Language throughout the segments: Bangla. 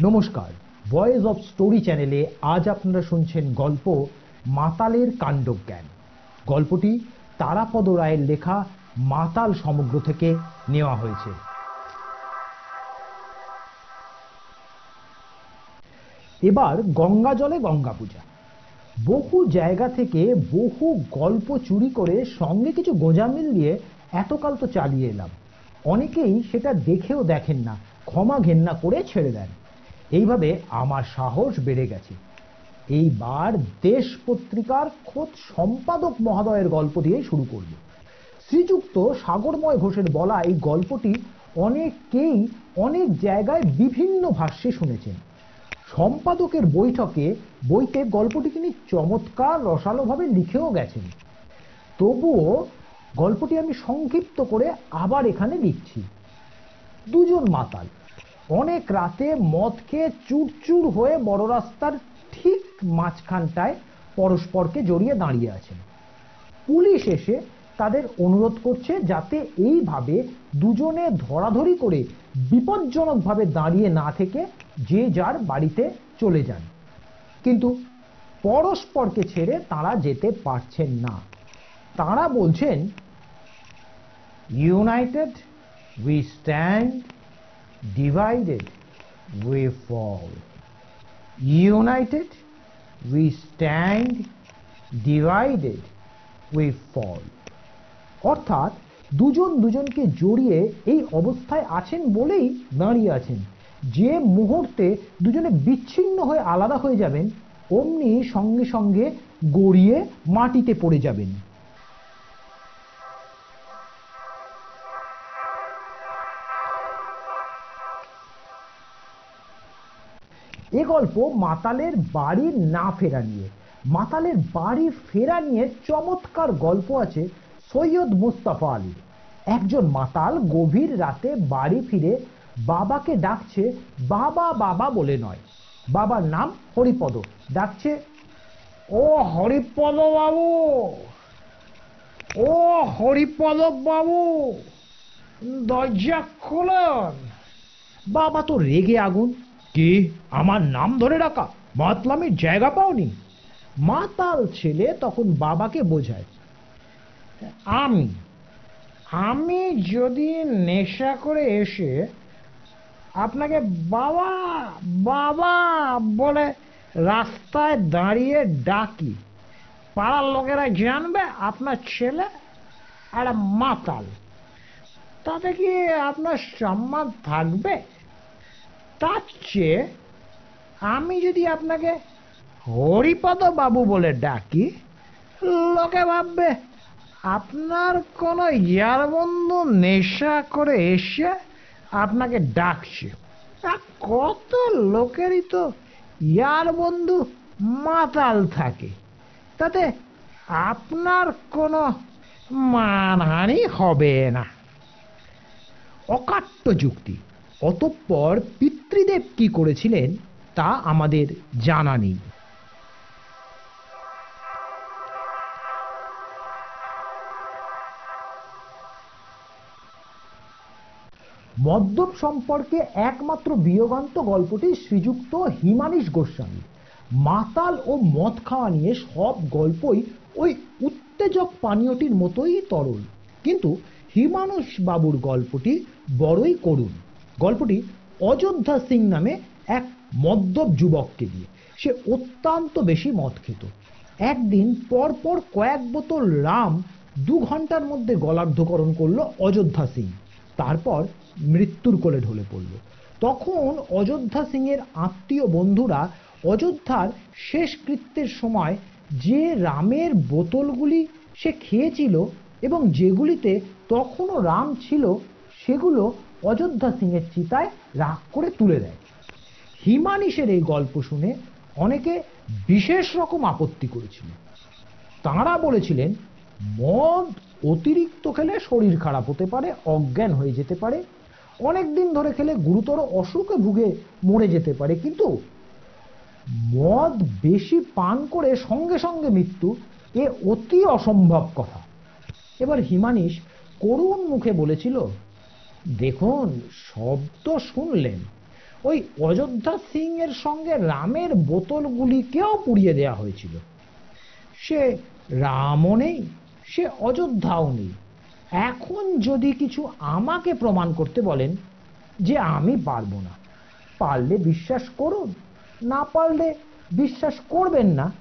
নমস্কার। ভয়েস অফ স্টোরি চ্যানেলে আজ আপনারা শুনছেন গল্প মাতালের কাণ্ডজ্ঞান। গল্পটি তারাপদ রায়ের লেখা মাতাল সমগ্র থেকে নেওয়া হয়েছে। এবার গঙ্গা জলে গঙ্গা পূজা। বহু জায়গা থেকে বহু গল্প চুরি করে সঙ্গে কিছু গোঁজামিল দিয়ে এতকাল তো চালিয়ে এলাম। অনেকেই সেটা দেখেও দেখেন না, ক্ষমা ঘেন্না করে ছেড়ে দেন। এইভাবে আমার সাহস বেড়ে গেছে। এইবার দেশ পত্রিকার খোদ সম্পাদক মহোদয়ের গল্প দিয়ে শুরু করব। শ্রীযুক্ত সাগরময় ঘোষের বলা এই গল্পটি অনেকেই অনেক জায়গায় বিভিন্ন ভাষ্যে শুনেছেন। সম্পাদকের বৈঠকে বইতে গল্পটি তিনি চমৎকার রসালোভাবে লিখেও গেছেন। তবুও গল্পটি আমি সংক্ষিপ্ত করে আবার এখানে লিখছি। দুজন মাতাল অনেক রাতে মদ খেয়ে চুরচুর হয়ে বড় রাস্তার ঠিক মাঝখানটায় পরস্পরকে জড়িয়ে দাঁড়িয়ে আছেন। পুলিশ এসে তাদের অনুরোধ করছে যাতে এইভাবে দুজনে ধরাধরি করে বিপজ্জনকভাবে দাঁড়িয়ে না থেকে যে যার বাড়িতে চলে যান। কিন্তু পরস্পরকে ছেড়ে তারা যেতে পারছেন না। তারা বলছেন united we stand divided we fall united we stand divided we fall অর্থাৎ দুজন দুজনকে জড়িয়ে এই অবস্থায় আছেন বলেই দাঁড়িয়ে আছেন। যে মুহূর্তে দুজনে বিচ্ছিন্ন হয়ে আলাদা হয়ে যাবেন, অমনি সঙ্গে সঙ্গে গড়িয়ে মাটিতে পড়ে যাবেন। এ গল্প মাতালের বাড়ি না ফেরা নিয়ে। মাতালের বাড়ি ফেরা নিয়ে চমৎকার গল্প আছে সৈয়দ মুস্তাফা আলীর। একজন মাতাল গভীর রাতে বাড়ি ফিরে বাবাকে ডাকছে, বাবা বাবা বলে নয়। বাবার নাম হরিপদ। ডাকছে, ও হরিপদ বাবু! ও হরিপদ বাবু! দরজা খোলন! বাবা তো রেগে আগুন কি? আমার নাম ধরে ডাকা মাতলামির জায়গা পাওনি। মাতাল ছেলে তখন বাবাকে বোঝায়। আমি আমি যদি নেশা করে এসে আপনাকে বাবা বাবা বলে রাস্তায় দাঁড়িয়ে ডাকি, পাড়ার লোকেরা জানবে আপনার ছেলে একটা মাতাল। তাতে কি আপনার সম্মান থাকবে? তার চেয়ে আমি যদি আপনাকে হরিপদ বাবু বলে ডাকি, লোকে ভাববে, আপনার কোনো ইয়ার বন্ধু নেশা করে এসে আপনাকে ডাকছে। কত লোকেরই তো ইয়ার বন্ধু মাতাল থাকে। তাতে আপনার কোনো মানহানি হবে না। অকাট্য যুক্তি। অতঃপর পিতৃদেব কি করেছিলেন তা আমাদের জানা নেই। মদ্যপ সম্পর্কে একমাত্র বিয়োগান্ত গল্পটি শ্রীযুক্ত হিমানিশ গোস্বামী। মাতাল ও মদ খাওয়া নিয়ে সব গল্পই ওই উত্তেজক পানীয়টির মতোই তরল। কিন্তু হিমানুষ বাবুর গল্পটি বড়ই করুণ। গল্পটি অযোধ্যা সিং নামে এক মদ্যপ যুবককে দিয়ে। সে অত্যন্ত বেশি মদ খেত একদিন পরপর কয়েক বোতল রাম দু ঘণ্টার মধ্যে গলার্ধকরণ করল অযোধ্যা সিং। তারপর মৃত্যুর কোলে ঢলে পড়ল। তখন অযোধ্যা সিংয়ের আত্মীয় বন্ধুরা অযোধ্যার শেষ কৃত্যের সময় যে রামের বোতলগুলি সে খেয়েছিল এবং যেগুলিতে তখনও রাম ছিল, সেগুলো অযোধ্যা সিংয়ের চিতায় রাগ করে তুলে দেয়। হিমানিশের এই গল্প শুনে অনেকে বিশেষ রকম আপত্তি করেছিল। তাঁরা বলেছিলেন, মদ অতিরিক্ত খেলে শরীর খারাপ হতে পারে, অজ্ঞান হয়ে যেতে পারে। অনেক দিন ধরে খেলে গুরুতর অসুখে ভুগে মরে যেতে পারে, কিন্তু মদ বেশি পান করে সঙ্গে সঙ্গে মৃত্যু, এ অতি অসম্ভব কথা। এবার হিমানিশ করুণ মুখে বলেছিল দেখুন, শব্দ শুনলেন। ওই অযোধ্যা সিং এর সঙ্গে রামের বোতলগুলিকেও পুড়িয়ে দেয়া হয়েছিল। সে রামও নেই, সে অযোধ্যাও নেই। এখন যদি কিছু আমাকে প্রমাণ করতে বলেন যে আমি পারব না, পারলে বিশ্বাস করুন, না পারলে বিশ্বাস করবেন না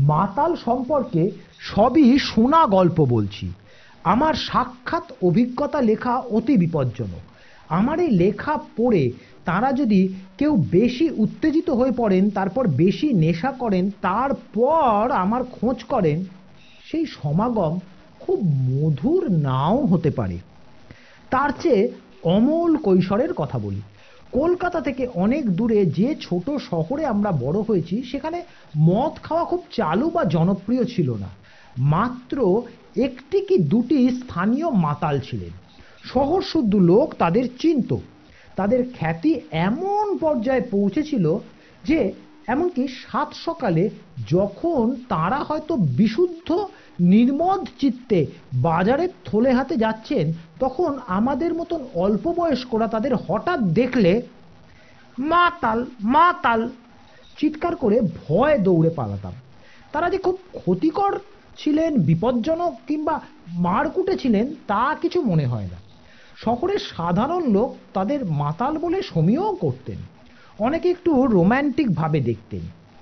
মাতাল সম্পর্কে সবই শোনা গল্প বলছি। আমার সাক্ষাৎ অভিজ্ঞতা লেখা অতি বিপজ্জনক। আমার এই লেখা পড়ে তারা যদি কেউ বেশি উত্তেজিত হয়ে পড়েন, তারপর বেশি নেশা করেন, তারপর আমার খোঁজ করেন, সেই সমাগম খুব মধুর নাও হতে পারে। তার চেয়ে অমল কৈশোরের কথা বলি। কলকাতা থেকে অনেক দূরে যে ছোট শহরে আমরা বড় হয়েছি, সেখানে মদ খাওয়া খুব চালু বা জনপ্রিয় ছিল না। মাত্র একটি কি দুটি স্থানীয় মাতাল ছিলেন। শহর শুদ্ধ লোক তাদের চিনত। তাদের খ্যাতি এমন পর্যায়ে পৌঁছেছিল যে এমনকি সাত সকালে যখন তারা হয়তো বিশুদ্ধ, নির্মদ চিত্তে বাজারের থলে হাতে যাচ্ছেন, তখন আমাদের মতন অল্প বয়স্করা তাদের হঠাৎ দেখলে, মাতাল মাতাল! চিৎকার করে ভয় দৌড়ে পালাতাম। তারা যে খুব ক্ষতিকর ছিলেন, বিপজ্জনক কিংবা মারকুটে ছিলেন, তা কিছু মনে হয় না। শহরের সাধারণ লোক তাদের মাতাল বলে সমীহ করতেন। অনেকে একটু রোম্যান্টিক ভাবে দেখতেন।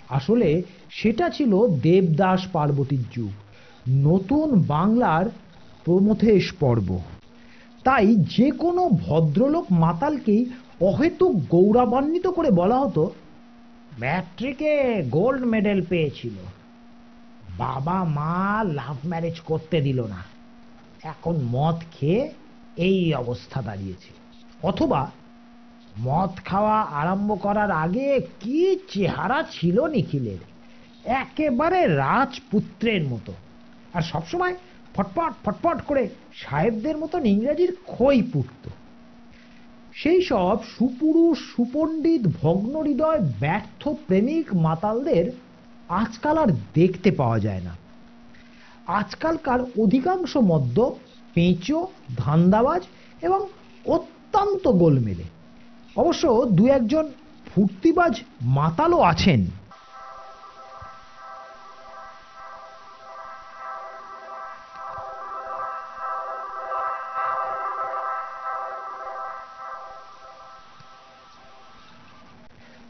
আসলে সেটা ছিল দেবদাস পার্বতীর যুগ। নতুন বাংলার প্রমথেশ পর্ব। তাই যে কোনো ভদ্রলোক মাতালকেই অহেতুক গৌরবান্বিত করে বলা হতো, ম্যাট্রিকে গোল্ড মেডেল পেয়েছিল। বাবা মা লাভ ম্যারেজ করতে দিল না। এখন মদ খেয়ে এই অবস্থা দাঁড়িয়েছে। অথবা মদ খাওয়া আরম্ভ করার আগে কি চেহারা ছিল নিখিলের? একেবারে রাজপুত্রের মতো। আর সবসময় ফটফট ফটফট করে সাহেবদের মতন ইংরেজির খই পুটত সেই সব সুপুরুষ, সুপণ্ডিত, ভগ্ন হৃদয়, ব্যর্থ প্রেমিক মাতালদের আজকাল আর দেখতে পাওয়া যায় না। আজকালকার অধিকাংশ মদ্য পেঁচো, ধান্দাবাজ এবং অত্যন্ত গোলমেলে। অবশ্য দু একজন ফুর্তিবাজ মাতালও আছেন।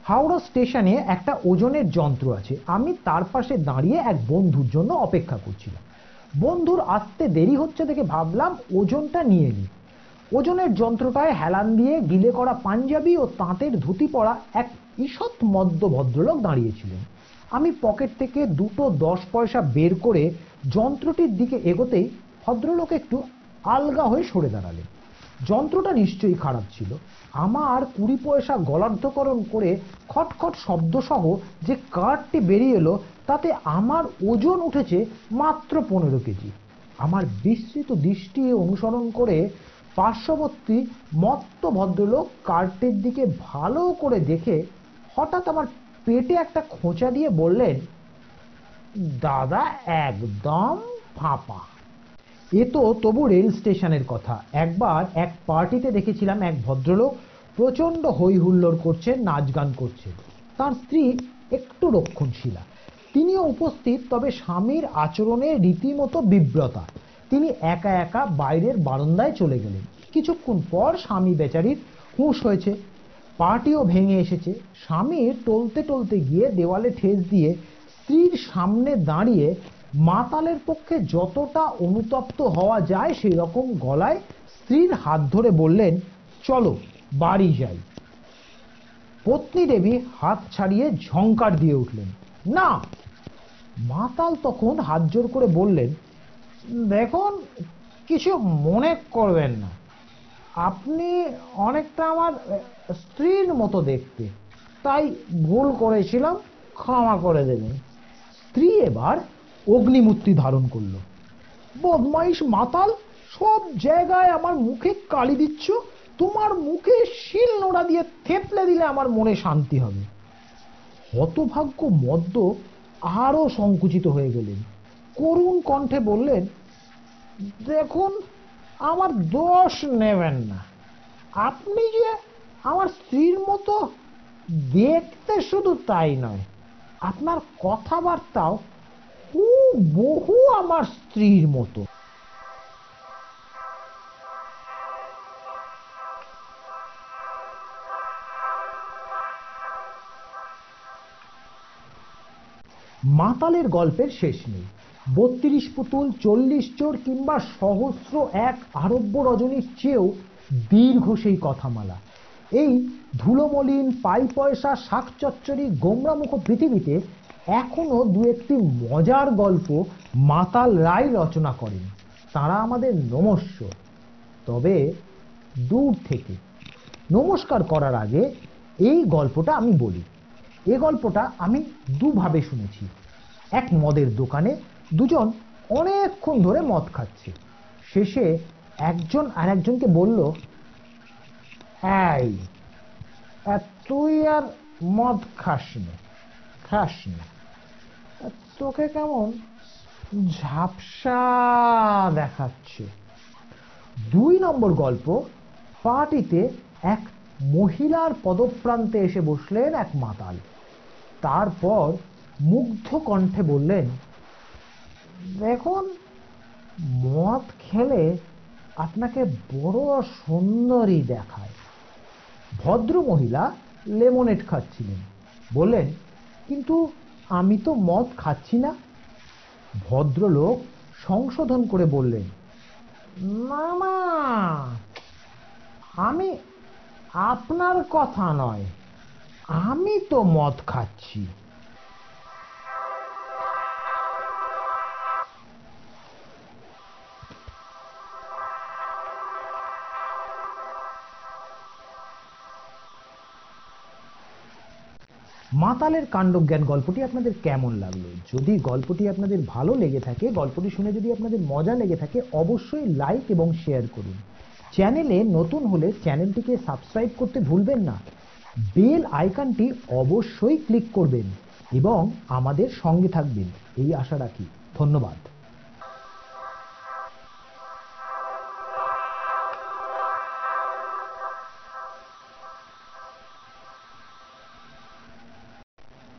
হাওড়া স্টেশনে একটা ওজনের যন্ত্র আছে। আমি তার পাশে দাঁড়িয়ে এক বন্ধুর জন্য অপেক্ষা করছিলাম। বন্ধুর আসতে দেরি হচ্ছে দেখে ভাবলাম ওজনটা নিয়ে নিই। ওজনের যন্ত্রটায় হেলান দিয়ে গিলে করা পাঞ্জাবি ও তাঁতের ধুতি পরা এক ঈষৎ মদ্য ভদ্রলোক দাঁড়িয়েছিলেন। আমি পকেট থেকে দুটো দশ পয়সা বের করে যন্ত্রটির দিকে এগোতেই ভদ্রলোক একটু আলগা হয়ে সরে দাঁড়ালেন। যন্ত্রটা নিশ্চয়ই খারাপ ছিল। আমার কুড়ি পয়সা গলার্ধকরণ করে খটখট শব্দসহ যে কার্ডটি বেরিয়ে এলো, তাতে আমার ওজন উঠেছে মাত্র পনেরো কেজি। আমার বিস্তৃত দৃষ্টি অনুসরণ করে পার্শ্ববর্তী মত্ত ভদ্রলোক কার্ডটির দিকে ভালো করে দেখে হঠাৎ আমার পেটে একটা খোঁচা দিয়ে বললেন, দাদা, একদম ফাঁপা। এ তো তবু রেল স্টেশনের কথা। একবার এক পার্টিতে দেখেছিলাম এক ভদ্রলোক প্রচণ্ড হই হুল্লোড় করছেন, নাচ গান করছে তার স্ত্রী একটু রক্ষণশীলা। তিনিও উপস্থিত, তবে স্বামীর আচরণে রীতিমতো বিব্রতা। তিনি একা একা বাইরের বারান্দায় চলে গেলেন। কিছুক্ষণ পর স্বামী বেচারির হুঁশ হয়েছে। পাটিও ভেঙে এসেছে। স্বামী টলতে টলতে গিয়ে দেওয়ালে ঠেস দিয়ে স্ত্রীর সামনে দাঁড়িয়ে মাতালের পক্ষে যতটা অনুতপ্ত হওয়া যায় সেই রকম গলায় স্ত্রীর হাত ধরে বললেন, চলো, বাড়ি যাই। পত্নী দেবী হাত ছাড়িয়ে ঝঙ্কার দিয়ে উঠলেন। না। মাতাল তখন হাত জোর করে বললেন দেখুন, কিছু মনে করবেন না। আপনি অনেকটা আমার স্ত্রীর মতো দেখতে। তাই ভুল করেছিলাম, ক্ষমা করে দেবেন। স্ত্রী এবার অগ্নিমূর্তি ধারণ করল। বদমাইশ মাতাল, সব জায়গায় আমার মুখে কালি দিচ্ছ। তোমার মুখে শিল নোড়া দিয়ে থেপলে দিলে আমার মনে শান্তি হবে। হতভাগ্য মদ্য আরও সংকুচিত হয়ে গেলেন। করুণ কণ্ঠে বললেন, দেখুন, আমার দোষ নেবেন না। আপনি যে আমার স্ত্রীর মতো দেখতে শুধু তাই নয়, আপনার কথাবার্তাও বহু আমার স্ত্রীর মতো। মাতালের গল্পের শেষ নেই। বত্রিশ পুতুল, চল্লিশ চোর কিংবা সহস্র এক আরব্য রজনীর চেয়েও দীর্ঘ সেই কথামালা। এই ধুলোমলিন পাই পয়সা শাকচচ্চরি গোমরামুখ পৃথিবীতে এখনও দু একটি মজার গল্প মাতাল রায় রচনা করেন। তারা আমাদের নমস্য। তবে দূর থেকে নমস্কার করার আগে এই গল্পটা আমি বলি। এ গল্পটা আমি দুভাবে শুনেছি। এক মদের দোকানে দুজন অনেকক্ষণ ধরে মদ খাচ্ছে। শেষে একজন আর একজনকে বলল, এই তুই আর মদ খাস না খাস না তোকে কেমন ঝাপসা দেখাচ্ছে। দুই নম্বর গল্প, পার্টিতে এক মহিলার পদপ্রান্তে এসে বসলেন এক মাতাল। তারপর মুগ্ধ কণ্ঠে বললেন দেখুন, মদ খেলে আপনাকে বড় সুন্দরী দেখায়। ভদ্র মহিলা লেমনেট খাচ্ছিলেন। বললেন, কিন্তু আমি তো মদ খাচ্ছি না। ভদ্রলোক সংশোধন করে বললেন না আমি আপনার কথা নয়, আমি তো মদ খাচ্ছি। মাতালের কাণ্ডজ্ঞান গল্পটি আপনাদের কেমন লাগল? যদি গল্পটি আপনাদের ভালো লেগে থাকে, গল্পটি শুনে যদি আপনাদের মজা লেগে থাকে, অবশ্যই লাইক এবং শেয়ার করুন। চ্যানেলে নতুন হলে চ্যানেলটিকে সাবস্ক্রাইব করতে ভুলবেন না। বেল আইকনটি অবশ্যই ক্লিক করবেন এবং আমাদের সঙ্গে থাকবেন। এই আশা রাখি। ধন্যবাদ।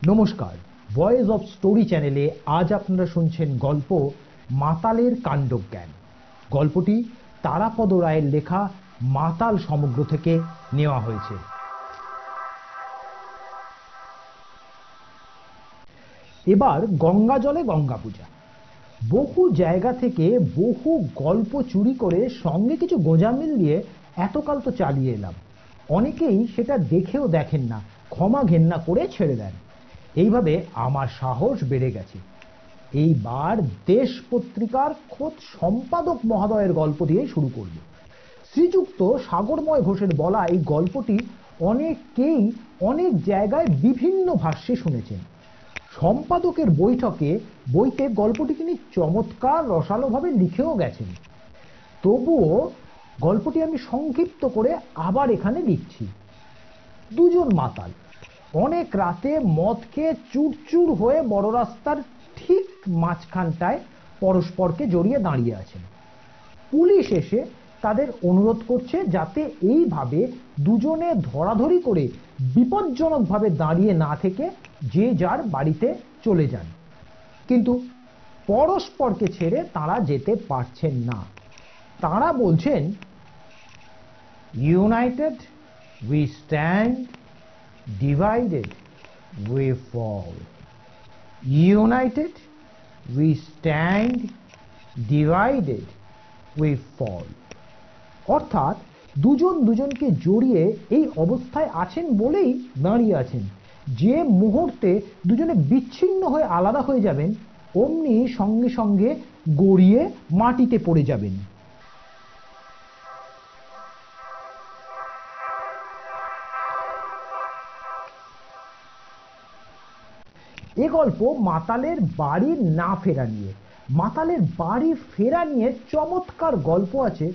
নমস্কার ভয়েস অফ স্টোরি চ্যানেলে আজ আপনারা শুনছেন গল্প মাতালের কাণ্ডজ্ঞান। গল্পটি তারাপদ রায়ের লেখা মাতাল সমগ্র থেকে নেওয়া হয়েছে। এবার গঙ্গা জলে গঙ্গা পূজা বহু জায়গা থেকে বহু গল্প চুরি করে সঙ্গে কিছু গোজামিল দিয়ে এতকাল তো চালিয়ে এলাম। অনেকেই সেটা দেখেও দেখেন না, ক্ষমা ঘেন্না করে ছেড়ে দেন। এইভাবে আমার সাহস বেড়ে গেছে। এইবার দেশ পত্রিকার খোদ সম্পাদক মহাদয়ের গল্প দিয়ে শুরু করব। শ্রীযুক্ত সাগরময় ঘোষের বলা এই গল্পটি অনেকেই অনেক জায়গায় বিভিন্ন ভাষ্যে শুনেছেন। সম্পাদকের বৈঠকে, বইতে গল্পটি তিনি চমৎকার রসালোভাবে লিখেও গেছেন। তবুও গল্পটি আমি সংক্ষিপ্ত করে আবার এখানে লিখছি। দুজন মাতাল অনেক রাতে মদ খেয়ে চুরচুর হয়ে বড় রাস্তার ঠিক মাঝখানটায় পরস্পরকে জড়িয়ে দাঁড়িয়ে আছেন। পুলিশ এসে তাদের অনুরোধ করছে যাতে এইভাবে দুজনে ধরাধরি করে বিপজ্জনকভাবে দাঁড়িয়ে না থেকে যে যার বাড়িতে চলে যান। কিন্তু পরস্পরকে ছেড়ে তারা যেতে পারছেন না। তারা বলছেন united we stand divided we fall. United we stand, divided we fall. অর্থাৎ দুজন দুজনকে জড়িয়ে এই অবস্থায় আছেন বলেই দাঁড়িয়ে আছেন যে মুহূর্তে দুজনে বিচ্ছিন্ন হয়ে আলাদা হয়ে যাবেন অমনি সঙ্গে সঙ্গে গড়িয়ে মাটিতে পড়ে যাবেন এ গল্প মাতালের বাড়ি না ফেরা নিয়ে। মাতালের বাড়ি ফেরা নিয়ে চমৎকার গল্প আছে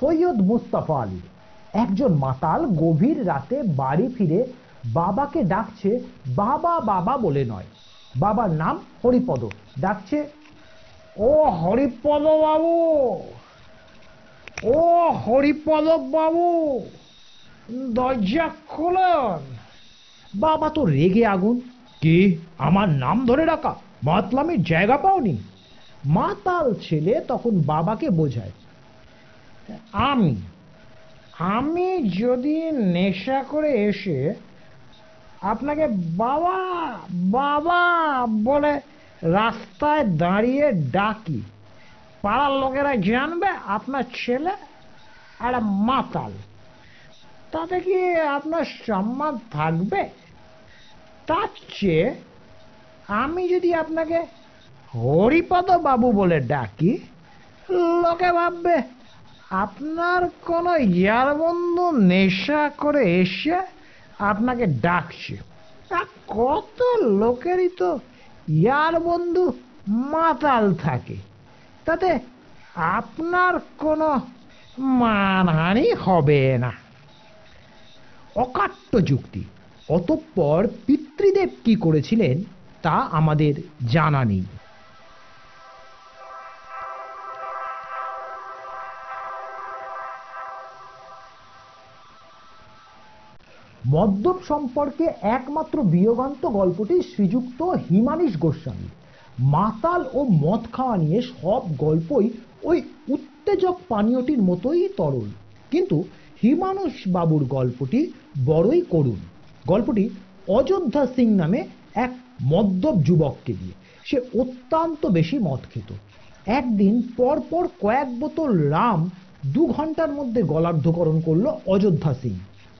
সৈয়দ মুস্তাফা আলীর। একজন মাতাল গভীর রাতে বাড়ি ফিরে বাবাকে ডাকছে, বাবা বাবা বলে নয়। বাবার নাম হরিপদ। ডাকছে, ও হরিপদ বাবু! ও হরিপদ বাবু! দরজা খোলন! বাবা তো রেগে আগুন কি? আমার নাম ধরে রাখা মাতলামির জায়গা পাওনি। মাতাল ছেলে তখন বাবাকে বোঝায়। আমি আমি যদি নেশা করে এসে আপনাকে বাবা বাবা বলে রাস্তায় দাঁড়িয়ে ডাকি, পাড়ার লোকেরা জানবে আপনার ছেলে একটা মাতাল। তাতে কি আপনার সম্মান থাকবে? তার চেয়ে আমি যদি আপনাকে হরিপদ বাবু বলে ডাকি, লোকে ভাববে, আপনার কোনো ইয়ার বন্ধু নেশা করে এসে আপনাকে ডাকছে। কত লোকেরই তো ইয়ার বন্ধু মাতাল থাকে। তাতে আপনার কোনো মানহানি হবে না। অকাট্য যুক্তি। অতঃপর পিতৃদেব কি করেছিলেন তা আমাদের জানা নেই। মদ্যপ সম্পর্কে একমাত্র বিয়োগান্ত গল্পটি শ্রীযুক্ত হিমানিশ গোস্বামী। মাতাল ও মদ খাওয়া নিয়ে সব গল্পই ওই উত্তেজক পানীয়টির মতোই তরল। কিন্তু হিমানুষ বাবুর গল্পটি বড়ই করুণ। গল্পটি অযোধ্যা সিং নামে এক মদ্যপ যুবককে দিয়ে। সে অত্যন্ত বেশি মদ খেত একদিন পরপর কয়েক বোতল রাম দু ঘণ্টার মধ্যে গলার্ধকরণ করল অযোধ্যা সিং।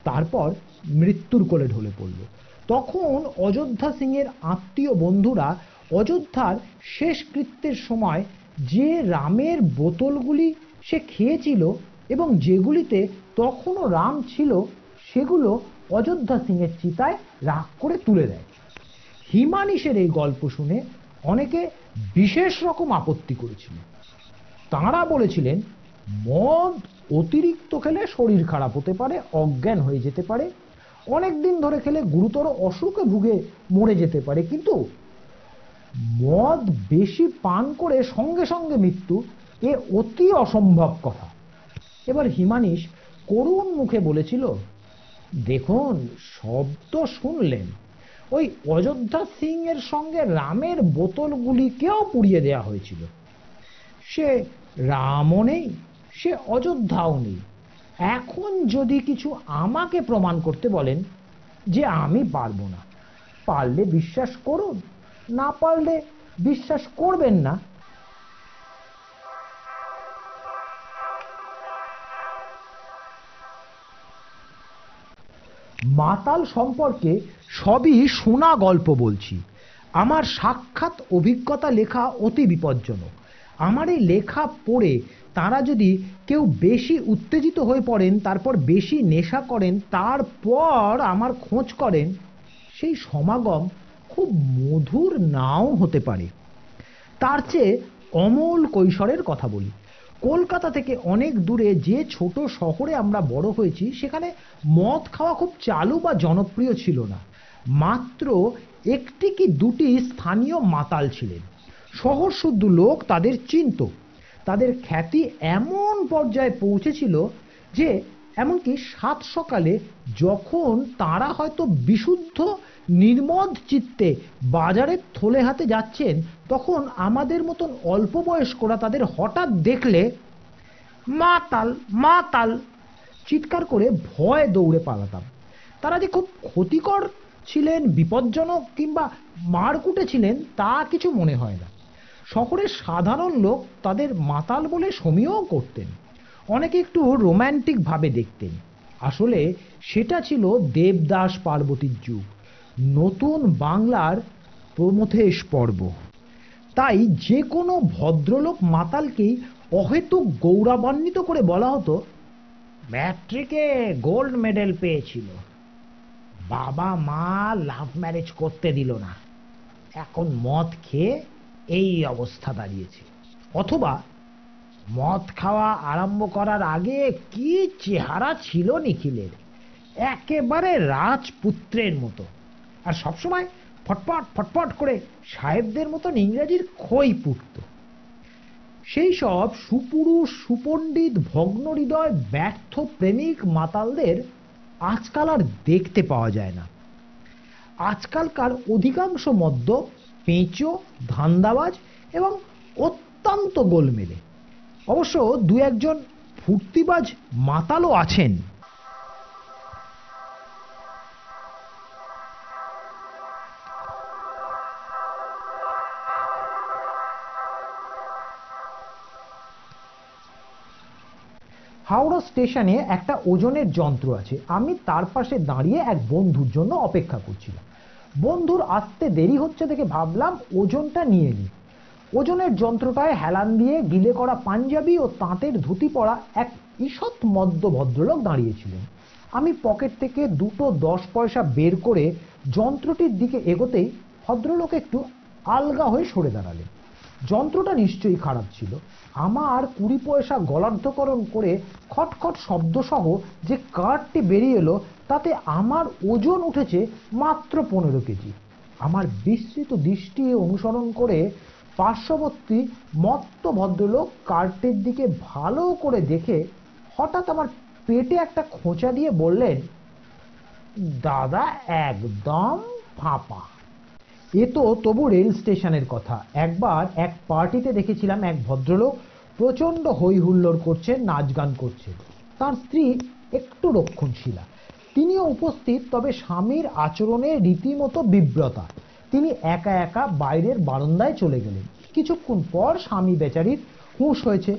তারপর মৃত্যুর কোলে ঢলে পড়ল। তখন অযোধ্যা সিংয়ের আত্মীয় বন্ধুরা অযোধ্যার শেষ কৃত্যের সময় যে রামের বোতলগুলি সে খেয়েছিল এবং যেগুলিতে তখনও রাম ছিল, সেগুলো অযোধ্যা সিং এর চিতায় রাগ করে তুলে দেয়। হিমানিশের এই গল্প শুনে অনেকে বিশেষ রকম আপত্তি করেছিল। তাঁরা বলেছিলেন, মদ অতিরিক্ত খেলে শরীর খারাপ হতে পারে, অজ্ঞান হয়ে যেতে পারে, অনেক দিন ধরে খেলে গুরুতর অসুখে ভুগে মরে যেতে পারে, কিন্তু মদ বেশি পান করে সঙ্গে সঙ্গে মৃত্যু, এ অতি অসম্ভব কথা। এবার হিমানিশ করুণ মুখে বলেছিল দেখুন, শব্দ শুনলেন। ওই অযোধ্যা সিং এর সঙ্গে রামের বোতলগুলিকেও পুড়িয়ে দেয়া হয়েছিল। সে রামও নেই, সে অযোধ্যাও নেই। এখন যদি কিছু আমাকে প্রমাণ করতে বলেন যে আমি পারব না, পারলে বিশ্বাস করুন, না পারলে বিশ্বাস করবেন না মাতাল সম্পর্কে সবই শোনা গল্প বলছি। আমার সাক্ষাৎ অভিজ্ঞতা লেখা অতি বিপজ্জনক। আমার এই লেখা পড়ে তারা যদি কেউ বেশি উত্তেজিত হয়ে পড়েন, তারপর বেশি নেশা করেন, তারপর আমার খোঁজ করেন, সেই সমাগম খুব মধুর নাও হতে পারে। তার চেয়ে অমল কৈশোরের কথা বলি। কলকাতা থেকে অনেক দূরে যে ছোট শহরে আমরা বড় হয়েছি, সেখানে মদ খাওয়া খুব চালু বা জনপ্রিয় ছিল না। মাত্র একটি কি দুটি স্থানীয় মাতাল ছিলেন। শহর শুদ্ধ লোক তাদের চিনত। তাদের খ্যাতি এমন পর্যায়ে পৌঁছেছিল যে, এমনকি সাত সকালে যখন তারা হয়তো বিশুদ্ধ নির্মদ চিত্তে বাজারের থলে হাতে যাচ্ছেন, তখন আমাদের মতন অল্প বয়স্করা তাদের হঠাৎ দেখলে মা তাল মা তাল চিৎকার করে ভয় দৌড়ে পালাতাম। তারা যে খুব ক্ষতিকর ছিলেন, বিপজ্জনক কিংবা মারকুটে ছিলেন, তা কিছু মনে হয় না। শহরের সাধারণ লোক তাদের মাতাল বলে সমীহ করতেন। অনেকে একটু রোম্যান্টিক ভাবে দেখতেন। আসলে সেটা ছিল দেবদাস পার্বতীর যুগ। নতুন বাংলার প্রমথেশ পর্ব। তাই যে কোনো ভদ্রলোক মাতালকেই অহেতুক গৌরবান্বিত করে বলা হতো, ম্যাট্রিকে গোল্ড মেডেল পেয়েছিল। বাবা মা লাভ ম্যারেজ করতে দিল না। এখন মদ খেয়ে এই অবস্থা দাঁড়িয়েছে। অথবা মদ খাওয়া আরম্ভ করার আগে কি চেহারা ছিল নিখিলের? একেবারে রাজপুত্রের মতো। আর সবসময় ফটফট ফটফট করে সাহেবদের মতন ইংরেজির খই পুটত সেই সব সুপুরুষ, সুপণ্ডিত ভগ্ন হৃদয় ব্যর্থ প্রেমিক মাতালদের আজকাল আর দেখতে পাওয়া যায় না। আজকালকার অধিকাংশ মদ্য পেঁচো, ধান্দাবাজ এবং অত্যন্ত গোলমেলে। অবশ্য দু একজন ফুর্তিবাজ মাতালও আছেন। হাওড়া স্টেশনে একটা ওজনের যন্ত্র আছে। আমি তার পাশে দাঁড়িয়ে এক বন্ধুর জন্য অপেক্ষা করছিলাম। বন্ধুর আসতে দেরি হচ্ছে দেখে ভাবলাম ওজনটা নিয়ে নিই। ওজনের যন্ত্রটায় হেলান দিয়ে গিলে করা পাঞ্জাবি ও তাঁতের ধুতি পরা এক ঈষৎ মদ্য ভদ্রলোক দাঁড়িয়েছিলেন। আমি পকেট থেকে দুটো দশ পয়সা বের করে যন্ত্রটির দিকে এগোতেই ভদ্রলোক একটু আলগা হয়ে সরে দাঁড়ালেন। যন্ত্রটা নিশ্চয়ই খারাপ ছিল। আমার কুড়ি পয়সা গলার্ধকরণ করে খটখট শব্দসহ যে কার্ডটি বেরিয়ে এলো, তাতে আমার ওজন উঠেছে মাত্র পনেরো কেজি। আমার বিস্তৃত দৃষ্টি অনুসরণ করে পার্শ্ববর্তী মত্ত ভদ্রলোক কার্ডটির দিকে ভালো করে দেখে হঠাৎ আমার পেটে একটা খোঁচা দিয়ে বললেন, দাদা, একদম ফাঁপা। এ তো তবু রেল স্টেশনের কথা। একবার এক পার্টিতে দেখেছিলাম এক ভদ্রলোক প্রচণ্ড হই হুল্লোড় করছেন, নাচ গান করছেন। তার স্ত্রী একটু রক্ষণশীলা। তিনিও উপস্থিত, তবে স্বামীর আচরণে রীতিমতো বিব্রতা। তিনি একা একা বাইরের বারান্দায় চলে গেলেন। কিছুক্ষণ পর স্বামী বেচারির হুঁশ হয়েছে।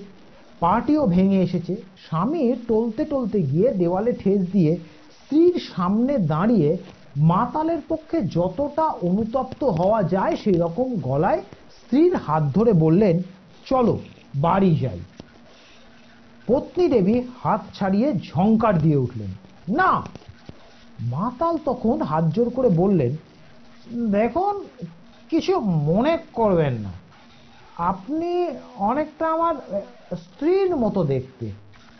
পার্টিও ভেঙে এসেছে। স্বামীর টলতে টলতে গিয়ে দেওয়ালে ঠেস দিয়ে স্ত্রীর সামনে দাঁড়িয়ে মাতালের পক্ষে যতটা অনুতপ্ত হওয়া যায় সেই রকম গলায় স্ত্রীর হাত ধরে বললেন, চলো, বাড়ি যাই। পত্নী দেবী হাত ছাড়িয়ে ঝঙ্কার দিয়ে উঠলেন। না। মাতাল তখন হাত জোর করে বললেন, দেখুন, কিছু মনে করবেন না। আপনি অনেকটা আমার স্ত্রীর মতো দেখতে।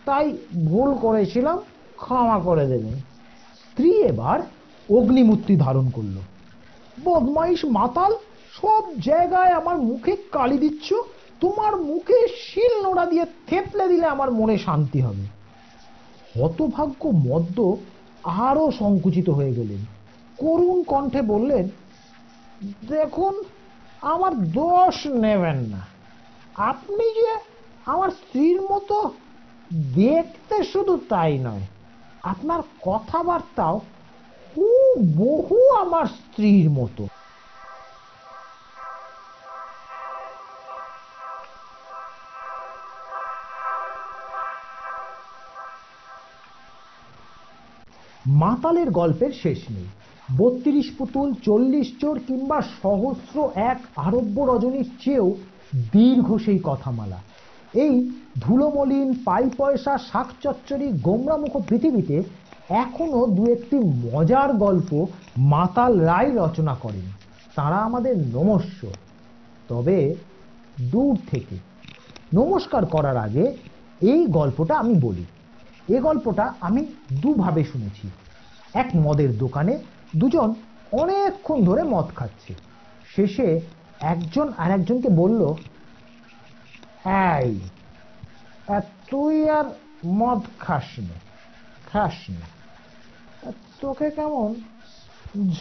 তাই ভুল করেছিলাম, ক্ষমা করে দেবেন। স্ত্রী এবার অগ্নিমূর্তি ধারণ করল। বদমাইশ মাতাল, সব জায়গায় আমার মুখে কালি দিচ্ছ, তোমার মুখে শিল নোড়া দিয়ে থেপলে দিলে আমার মনে শান্তি হবে। হতভাগ্য মদ্য আরও সংকুচিত হয়ে গেলেন। করুণ কণ্ঠে বললেন, দেখুন, আমার দোষ নেবেন না। আপনি যে আমার স্ত্রীর মতো দেখতে শুধু তাই নয়, আপনার কথাবার্তাও খুব বহু আমার স্ত্রীর মতো। মাতালের গল্পের শেষ নেই। বত্রিশ পুতুল, চল্লিশ চোর কিংবা সহস্র এক আরব্য রজনীর চেয়েও দীর্ঘ সেই কথামালা। এই ধুলোমলিন, পাই পয়সা শাক চচ্চড়ি গোমরামুখ পৃথিবীতে এখনও দু একটি মজার গল্প মাতাল রায় রচনা করেন। তারা আমাদের নমস্য। তবে দূর থেকে নমস্কার করার আগে এই গল্পটা আমি বলি। এ গল্পটা আমি দুভাবে শুনেছি। এক মদের দোকানে দুজন অনেকক্ষণ ধরে মদ খাচ্ছে। শেষে একজন আর একজনকে বলল, এই তুই আর মদ খাস না খাস না। তোকে কেমন?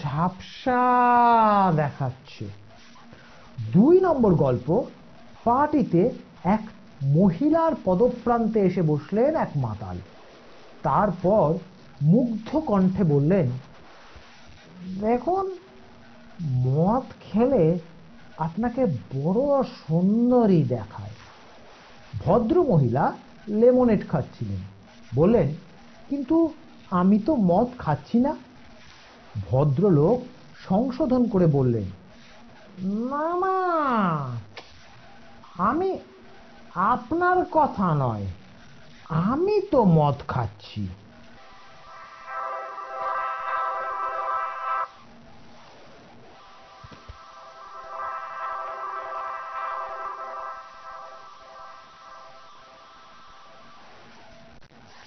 ঝাপসা দেখাচ্ছে। দুই নম্বর গল্প পার্টিতে এক মহিলার পদপ্রান্তে এসে বসলেন এক মাতাল। তারপর মুগ্ধ কণ্ঠে বললেন দেখুন মদ খেলে আপনাকে বড় সুন্দরী দেখায়। ভদ্র মহিলা লেমনেট খাচ্ছিলেন। বললেন কিন্তু আমি তো মদ খাচ্ছি না। ভদ্রলোক সংশোধন করে বললেন না আমি আপনার কথা নয়, আমি তো মদ খাচ্ছি।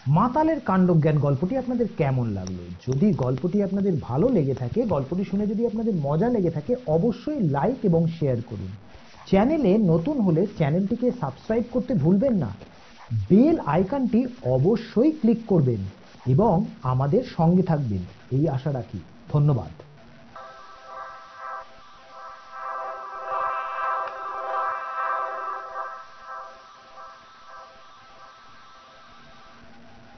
মাতালের কাণ্ডজ্ঞান গল্পটি আপনাদের কেমন লাগল? যদি গল্পটি আপনাদের ভালো লেগে থাকে, গল্পটি শুনে যদি আপনাদের মজা লেগে থাকে, অবশ্যই লাইক এবং শেয়ার করুন। চ্যানেলে নতুন হলে চ্যানেলটিকে সাবস্ক্রাইব করতে ভুলবেন না। বেল আইকনটি অবশ্যই ক্লিক করবেন এবং আমাদের সঙ্গে থাকবেন। এই আশা রাখি। ধন্যবাদ।